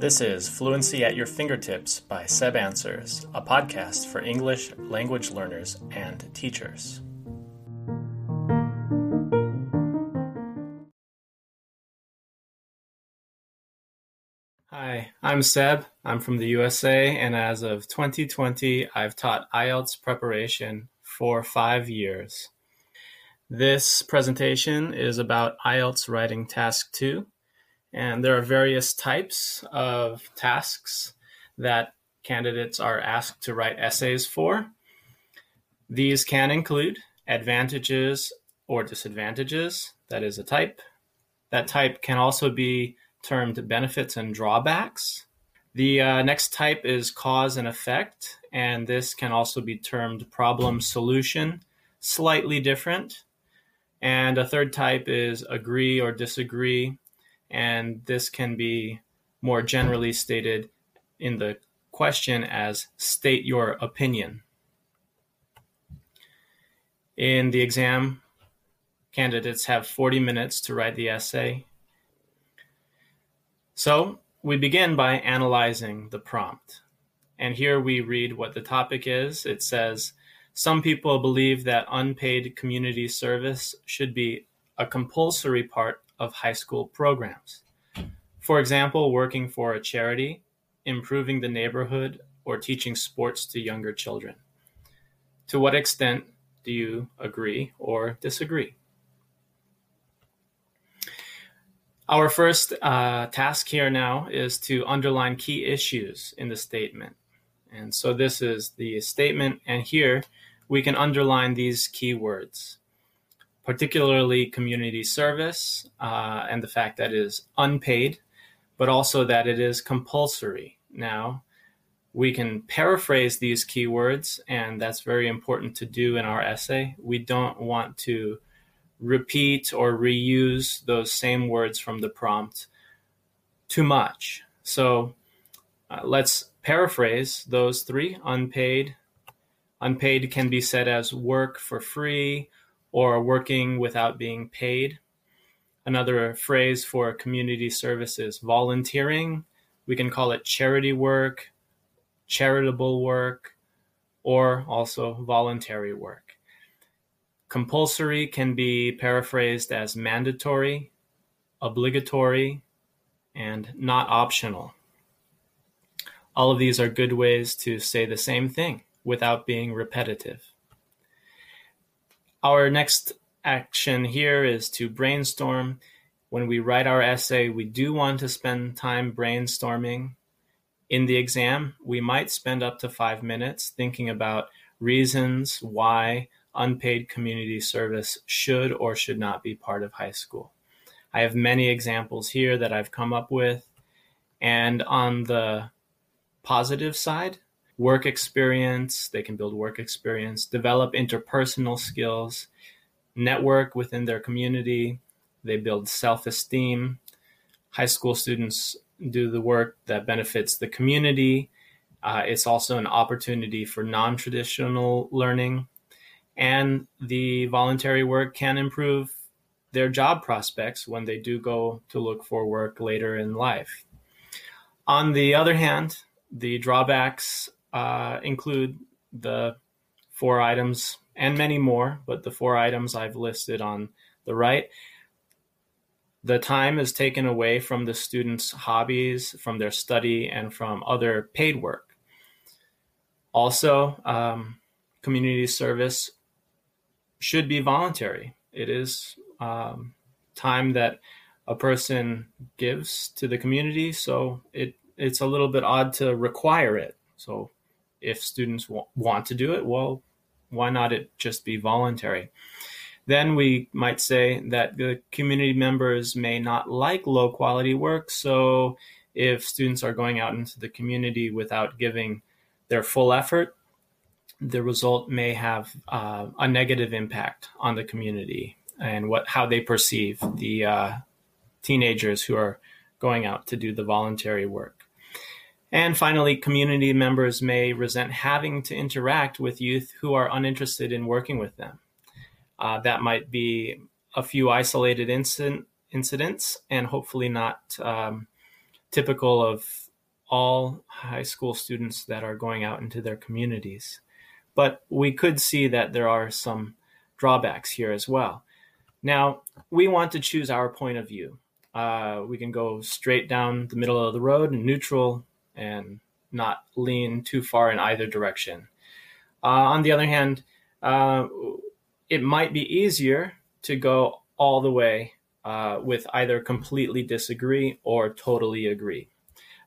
This is Fluency at Your Fingertips by Seb Answers, a podcast for English language learners and teachers. Hi, I'm Seb. I'm from the USA, and as of 2020, I've taught IELTS preparation for five years. This presentation is about IELTS Writing Task 2, and there are various types of tasks that candidates are asked to write essays for. These can include advantages or disadvantages, that is a type. That type can also be termed benefits and drawbacks. The uh, next type is cause and effect, and this can also be termed problem solution, slightly different. And a third type is agree or disagree, and this can be more generally stated in the question as state your opinion. In the exam, candidates have 40 minutes to write the essay. So we begin by analyzing the prompt. And here we read what the topic is. It says, Some people believe that unpaid community service should be a compulsory part of high school programs. For example, working for a charity, improving the neighborhood, or teaching sports to younger children. To what extent do you agree or disagree? Our first uh, task here now is to underline key issues in the statement. And so this is the statement, and here we can underline these keywords particularly community service uh, and the fact that it is unpaid, but also that it is compulsory. Now, we can paraphrase these keywords, and that's very important to do in our essay. We don't want to repeat or reuse those same words from the prompt too much. So uh, let's paraphrase those three unpaid. Unpaid can be said as work for free or working without being paid. Another phrase for community service is volunteering. We can call it charity work, charitable work, or also voluntary work. Compulsory can be paraphrased as mandatory, obligatory, and not optional. All of these are good ways to say the same thing without being repetitive. Our next action here is to brainstorm. When we write our essay, we do want to spend time brainstorming. In the exam, we might spend up to five minutes thinking about reasons why unpaid community service should or should not be part of high school. I have many examples here that I've come up with. And on the positive side, work experience, they can build work experience, develop interpersonal skills, network within their community, they build self esteem. High school students do the work that benefits the community. Uh, it's also an opportunity for non traditional learning. And the voluntary work can improve their job prospects when they do go to look for work later in life. On the other hand, the drawbacks uh, include the four items and many more, but the four items I've listed on the right. The time is taken away from the students' hobbies, from their study, and from other paid work. Also, um, community service should be voluntary. It is um, time that a person gives to the community, so it it's a little bit odd to require it. So if students w- want to do it, well, why not it just be voluntary? Then we might say that the community members may not like low quality work. So if students are going out into the community without giving their full effort, the result may have uh, a negative impact on the community and what how they perceive the uh, teenagers who are going out to do the voluntary work. And finally, community members may resent having to interact with youth who are uninterested in working with them. Uh, that might be a few isolated incident, incidents and hopefully not um, typical of all high school students that are going out into their communities. But we could see that there are some drawbacks here as well. Now, we want to choose our point of view. Uh, we can go straight down the middle of the road, and neutral, and not lean too far in either direction. Uh, on the other hand, uh, it might be easier to go all the way uh, with either completely disagree or totally agree.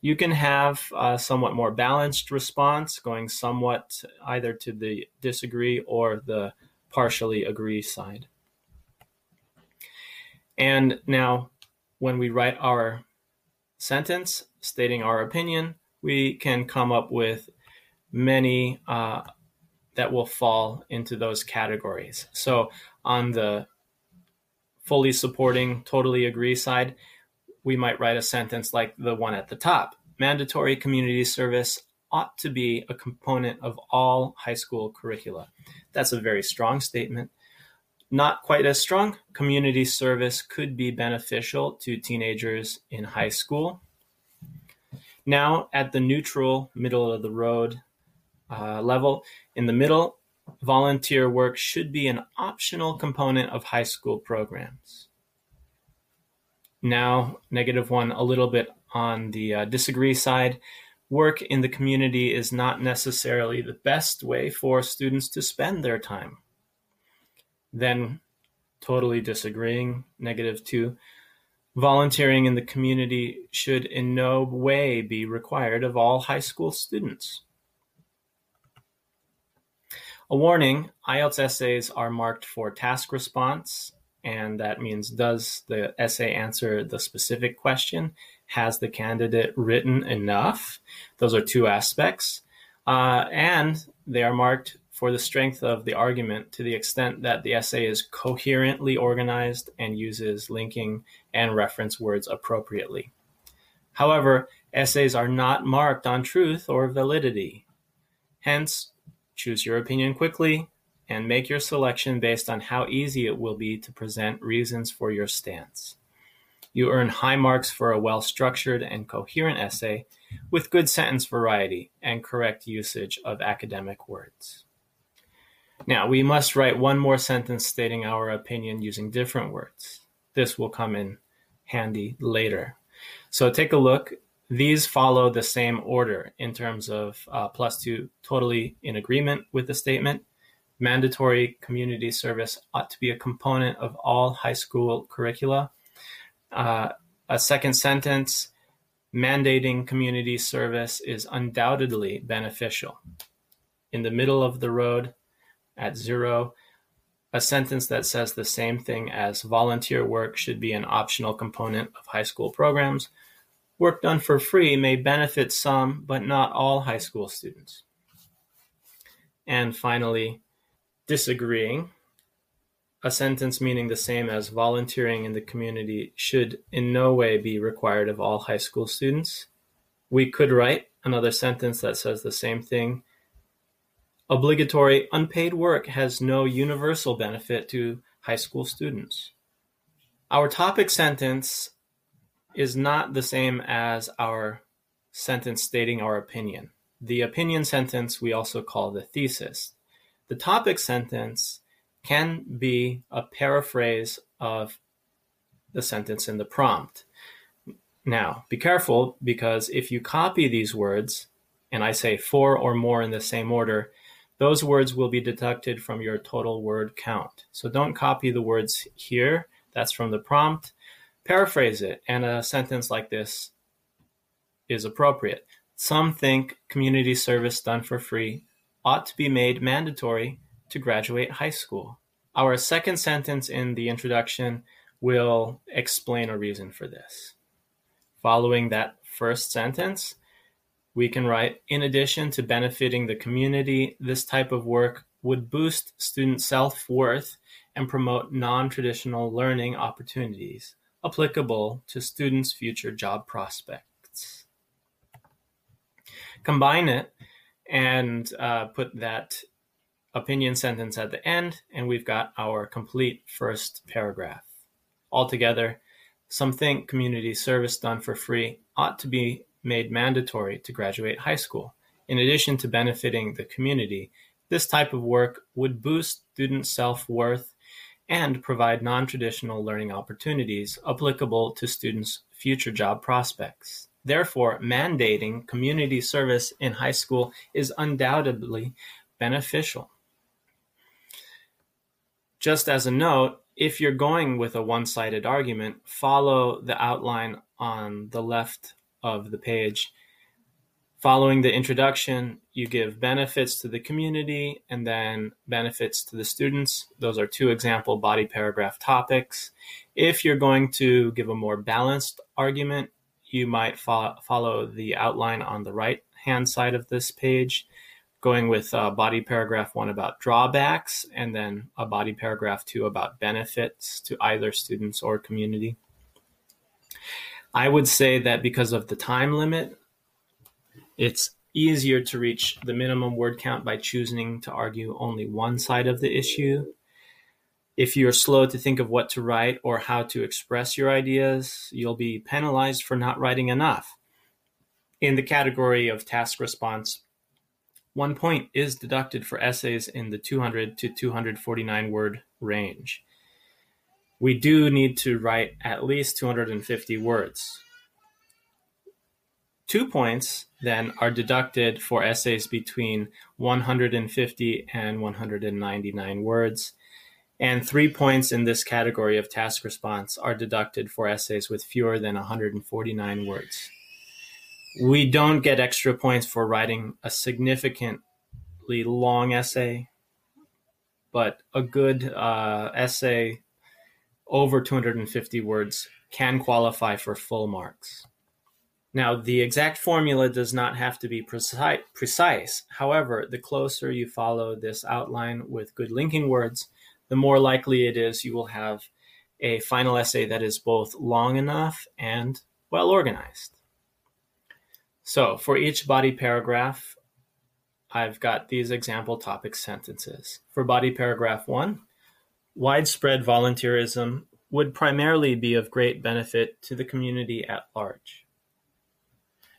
You can have a somewhat more balanced response, going somewhat either to the disagree or the partially agree side. And now, when we write our sentence stating our opinion, we can come up with many uh, that will fall into those categories. So, on the fully supporting, totally agree side, we might write a sentence like the one at the top Mandatory community service ought to be a component of all high school curricula. That's a very strong statement. Not quite as strong, community service could be beneficial to teenagers in high school. Now, at the neutral, middle of the road uh, level, in the middle, volunteer work should be an optional component of high school programs. Now, negative one, a little bit on the uh, disagree side. Work in the community is not necessarily the best way for students to spend their time. Then, totally disagreeing, negative two. Volunteering in the community should in no way be required of all high school students. A warning, IELTS essays are marked for task response, and that means does the essay answer the specific question? Has the candidate written enough? Those are two aspects. Uh, and they are marked for the strength of the argument to the extent that the essay is coherently organized and uses linking and reference words appropriately. However, essays are not marked on truth or validity. Hence, Choose your opinion quickly and make your selection based on how easy it will be to present reasons for your stance. You earn high marks for a well structured and coherent essay with good sentence variety and correct usage of academic words. Now, we must write one more sentence stating our opinion using different words. This will come in handy later. So take a look these follow the same order in terms of uh, plus two totally in agreement with the statement. Mandatory community service ought to be a component of all high school curricula. Uh, a second sentence mandating community service is undoubtedly beneficial. In the middle of the road at zero, a sentence that says the same thing as volunteer work should be an optional component of high school programs Work done for free may benefit some, but not all high school students. And finally, disagreeing. A sentence meaning the same as volunteering in the community should in no way be required of all high school students. We could write another sentence that says the same thing. Obligatory unpaid work has no universal benefit to high school students. Our topic sentence is not the same as our sentence stating our opinion. The opinion sentence we also call the thesis. The topic sentence can be a paraphrase of the sentence in the prompt. Now, be careful because if you copy these words, and I say four or more in the same order, those words will be deducted from your total word count. So don't copy the words here. That's from the prompt. Paraphrase it, and a sentence like this is appropriate. Some think community service done for free ought to be made mandatory to graduate high school. Our second sentence in the introduction will explain a reason for this. Following that first sentence, we can write In addition to benefiting the community, this type of work would boost student self worth and promote non traditional learning opportunities applicable to students' future job prospects. Combine it and uh, put that opinion sentence at the end, and we've got our complete first paragraph. Altogether, some think community service done for free ought to be made mandatory to graduate high school. In addition to benefiting the community, this type of work would boost student self-worth and provide non-traditional learning opportunities applicable to students' future job prospects. Therefore, mandating community service in high school is undoubtedly beneficial. Just as a note, if you're going with a one-sided argument, follow the outline on the left of the page. Following the introduction, you give benefits to the community and then benefits to the students. Those are two example body paragraph topics. If you're going to give a more balanced argument, you might fo- follow the outline on the right hand side of this page going with uh, body paragraph one about drawbacks and then a body paragraph two about benefits to either students or community. I would say that because of the time limit, it's easier to reach the minimum word count by choosing to argue only one side of the issue. If you're slow to think of what to write or how to express your ideas, you'll be penalized for not writing enough. In the category of task response, one point is deducted for essays in the 200 to 249 word range. We do need to write at least 250 words. Two points then are deducted for essays between 150 and 199 words, and three points in this category of task response are deducted for essays with fewer than 149 words we don't get extra points for writing a significantly long essay, but a good uh, essay over 250 words can qualify for full marks. Now, the exact formula does not have to be precise, precise. However, the closer you follow this outline with good linking words, the more likely it is you will have a final essay that is both long enough and well organized. So for each body paragraph, I've got these example topic sentences. For body paragraph one, widespread volunteerism would primarily be of great benefit to the community at large.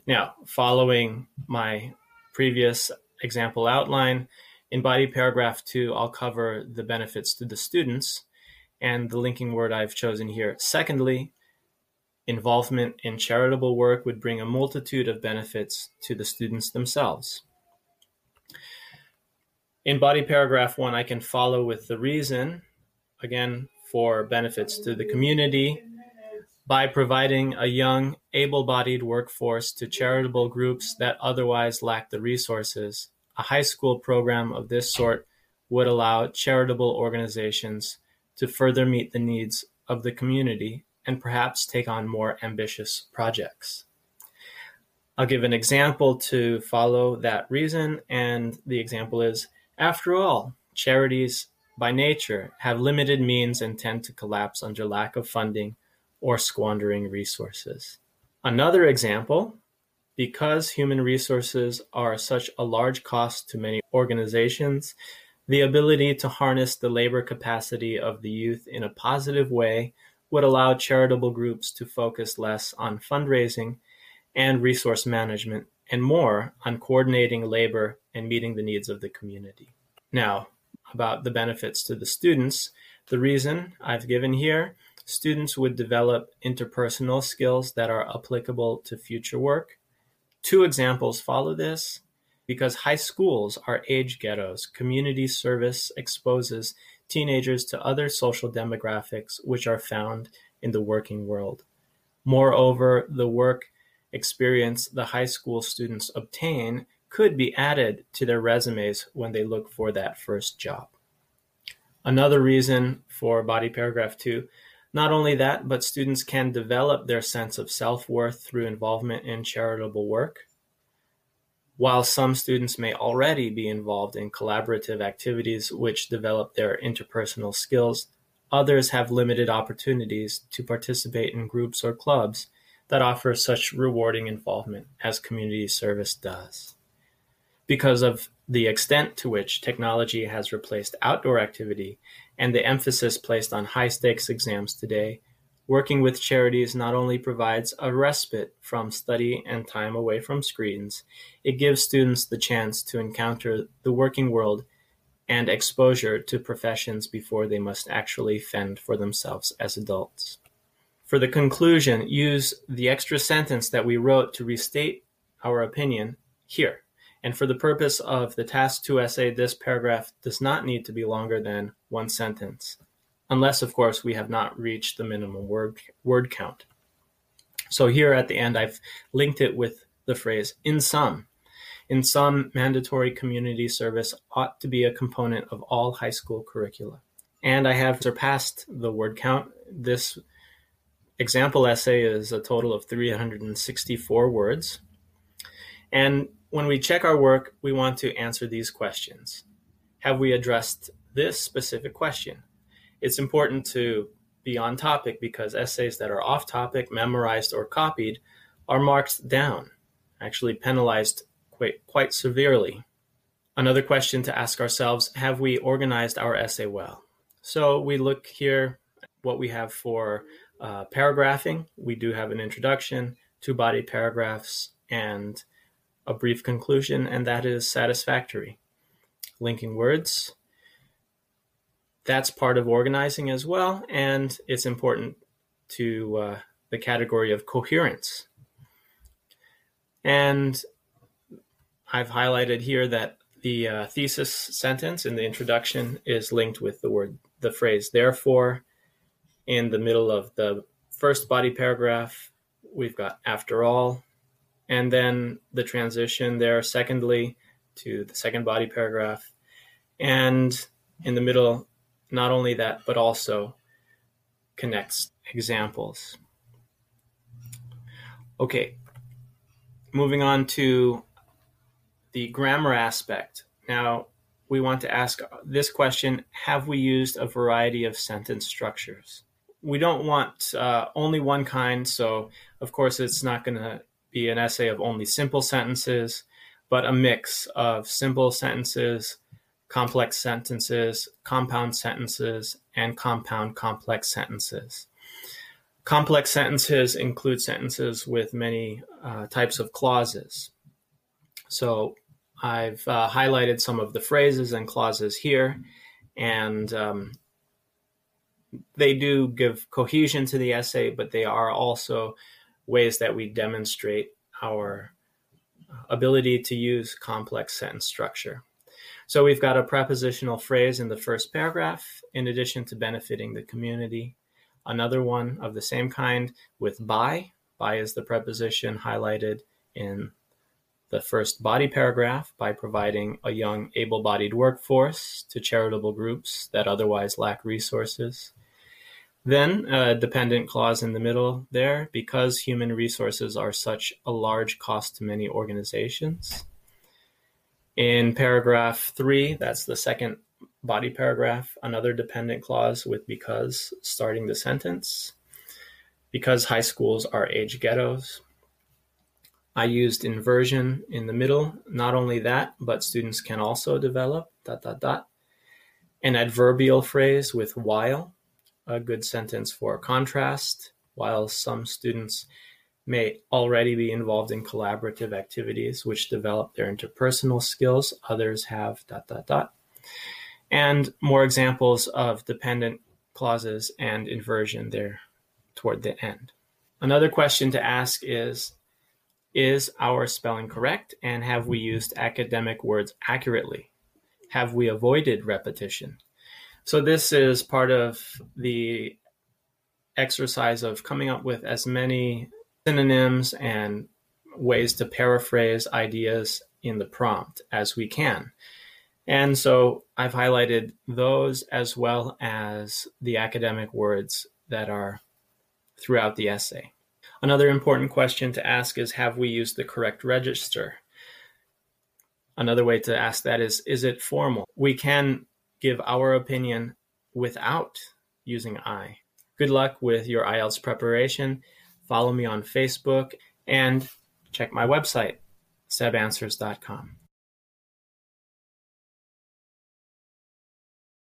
Now, following my previous example outline, in body paragraph two, I'll cover the benefits to the students and the linking word I've chosen here. Secondly, Involvement in charitable work would bring a multitude of benefits to the students themselves. In body paragraph one, I can follow with the reason, again, for benefits to the community by providing a young, able bodied workforce to charitable groups that otherwise lack the resources. A high school program of this sort would allow charitable organizations to further meet the needs of the community and perhaps take on more ambitious projects. I'll give an example to follow that reason, and the example is After all, charities by nature have limited means and tend to collapse under lack of funding or squandering resources. Another example because human resources are such a large cost to many organizations, the ability to harness the labor capacity of the youth in a positive way would allow charitable groups to focus less on fundraising and resource management and more on coordinating labor and meeting the needs of the community. Now, about the benefits to the students, the reason I've given here students would develop interpersonal skills that are applicable to future work. Two examples follow this. Because high schools are age ghettos, community service exposes teenagers to other social demographics which are found in the working world. Moreover, the work experience the high school students obtain could be added to their resumes when they look for that first job. Another reason for body paragraph two, not only that, but students can develop their sense of self worth through involvement in charitable work. While some students may already be involved in collaborative activities which develop their interpersonal skills, others have limited opportunities to participate in groups or clubs that offer such rewarding involvement as community service does. Because of the extent to which technology has replaced outdoor activity and the emphasis placed on high stakes exams today, Working with charities not only provides a respite from study and time away from screens, it gives students the chance to encounter the working world and exposure to professions before they must actually fend for themselves as adults. For the conclusion, use the extra sentence that we wrote to restate our opinion here. And for the purpose of the Task 2 essay, this paragraph does not need to be longer than one sentence unless, of course, we have not reached the minimum word, word count. So here at the end, I've linked it with the phrase in sum. In sum, mandatory community service ought to be a component of all high school curricula. And I have surpassed the word count. This example essay is a total of 364 words. And when we check our work, we want to answer these questions. Have we addressed this specific question? it's important to be on topic because essays that are off topic, memorized, or copied are marked down, actually penalized quite, quite severely. Another question to ask ourselves have we organized our essay well? So we look here what we have for uh, paragraphing. We do have an introduction, two body paragraphs, and a brief conclusion, and that is satisfactory. Linking words, that's part of organizing as well, and it's important to uh, the category of coherence. And I've highlighted here that the uh, thesis sentence in the introduction is linked with the word, the phrase, therefore. In the middle of the first body paragraph, we've got after all, and then the transition there, secondly, to the second body paragraph. And in the middle, not only that, but also connects examples. Okay, moving on to the grammar aspect. Now, we want to ask this question Have we used a variety of sentence structures? We don't want uh, only one kind, so of course, it's not going to be an essay of only simple sentences, but a mix of simple sentences complex sentences, compound sentences, and compound complex sentences. Complex sentences include sentences with many uh, types of clauses. So I've uh, highlighted some of the phrases and clauses here, and um, they do give cohesion to the essay, but they are also ways that we demonstrate our uh, ability to use complex sentence structure. So we've got a prepositional phrase in the first paragraph, in addition to benefiting the community. Another one of the same kind with by. By is the preposition highlighted in the first body paragraph by providing a young able bodied workforce to charitable groups that otherwise lack resources. Then a dependent clause in the middle there because human resources are such a large cost to many organizations. In paragraph three, that's the second body paragraph, another dependent clause with because starting the sentence. Because high schools are age ghettos. I used inversion in the middle. Not only that, but students can also develop dot dot dot. An adverbial phrase with while, a good sentence for contrast. While some students may already be involved in collaborative activities which develop their interpersonal skills. Others have dot dot dot. And more examples of dependent clauses and inversion there toward the end. Another question to ask is Is our spelling correct? And have we used academic words accurately? Have we avoided repetition? So, this is part of the exercise of coming up with as many synonyms and ways to paraphrase ideas in the prompt as we can. And so I've highlighted those as well as the academic words that are throughout the essay. Another important question to ask is Have we used the correct register? Another way to ask that is Is it formal? We can give our opinion without using I. Good luck with your IELTS preparation follow me on Facebook, and check my website, sebanswers.com.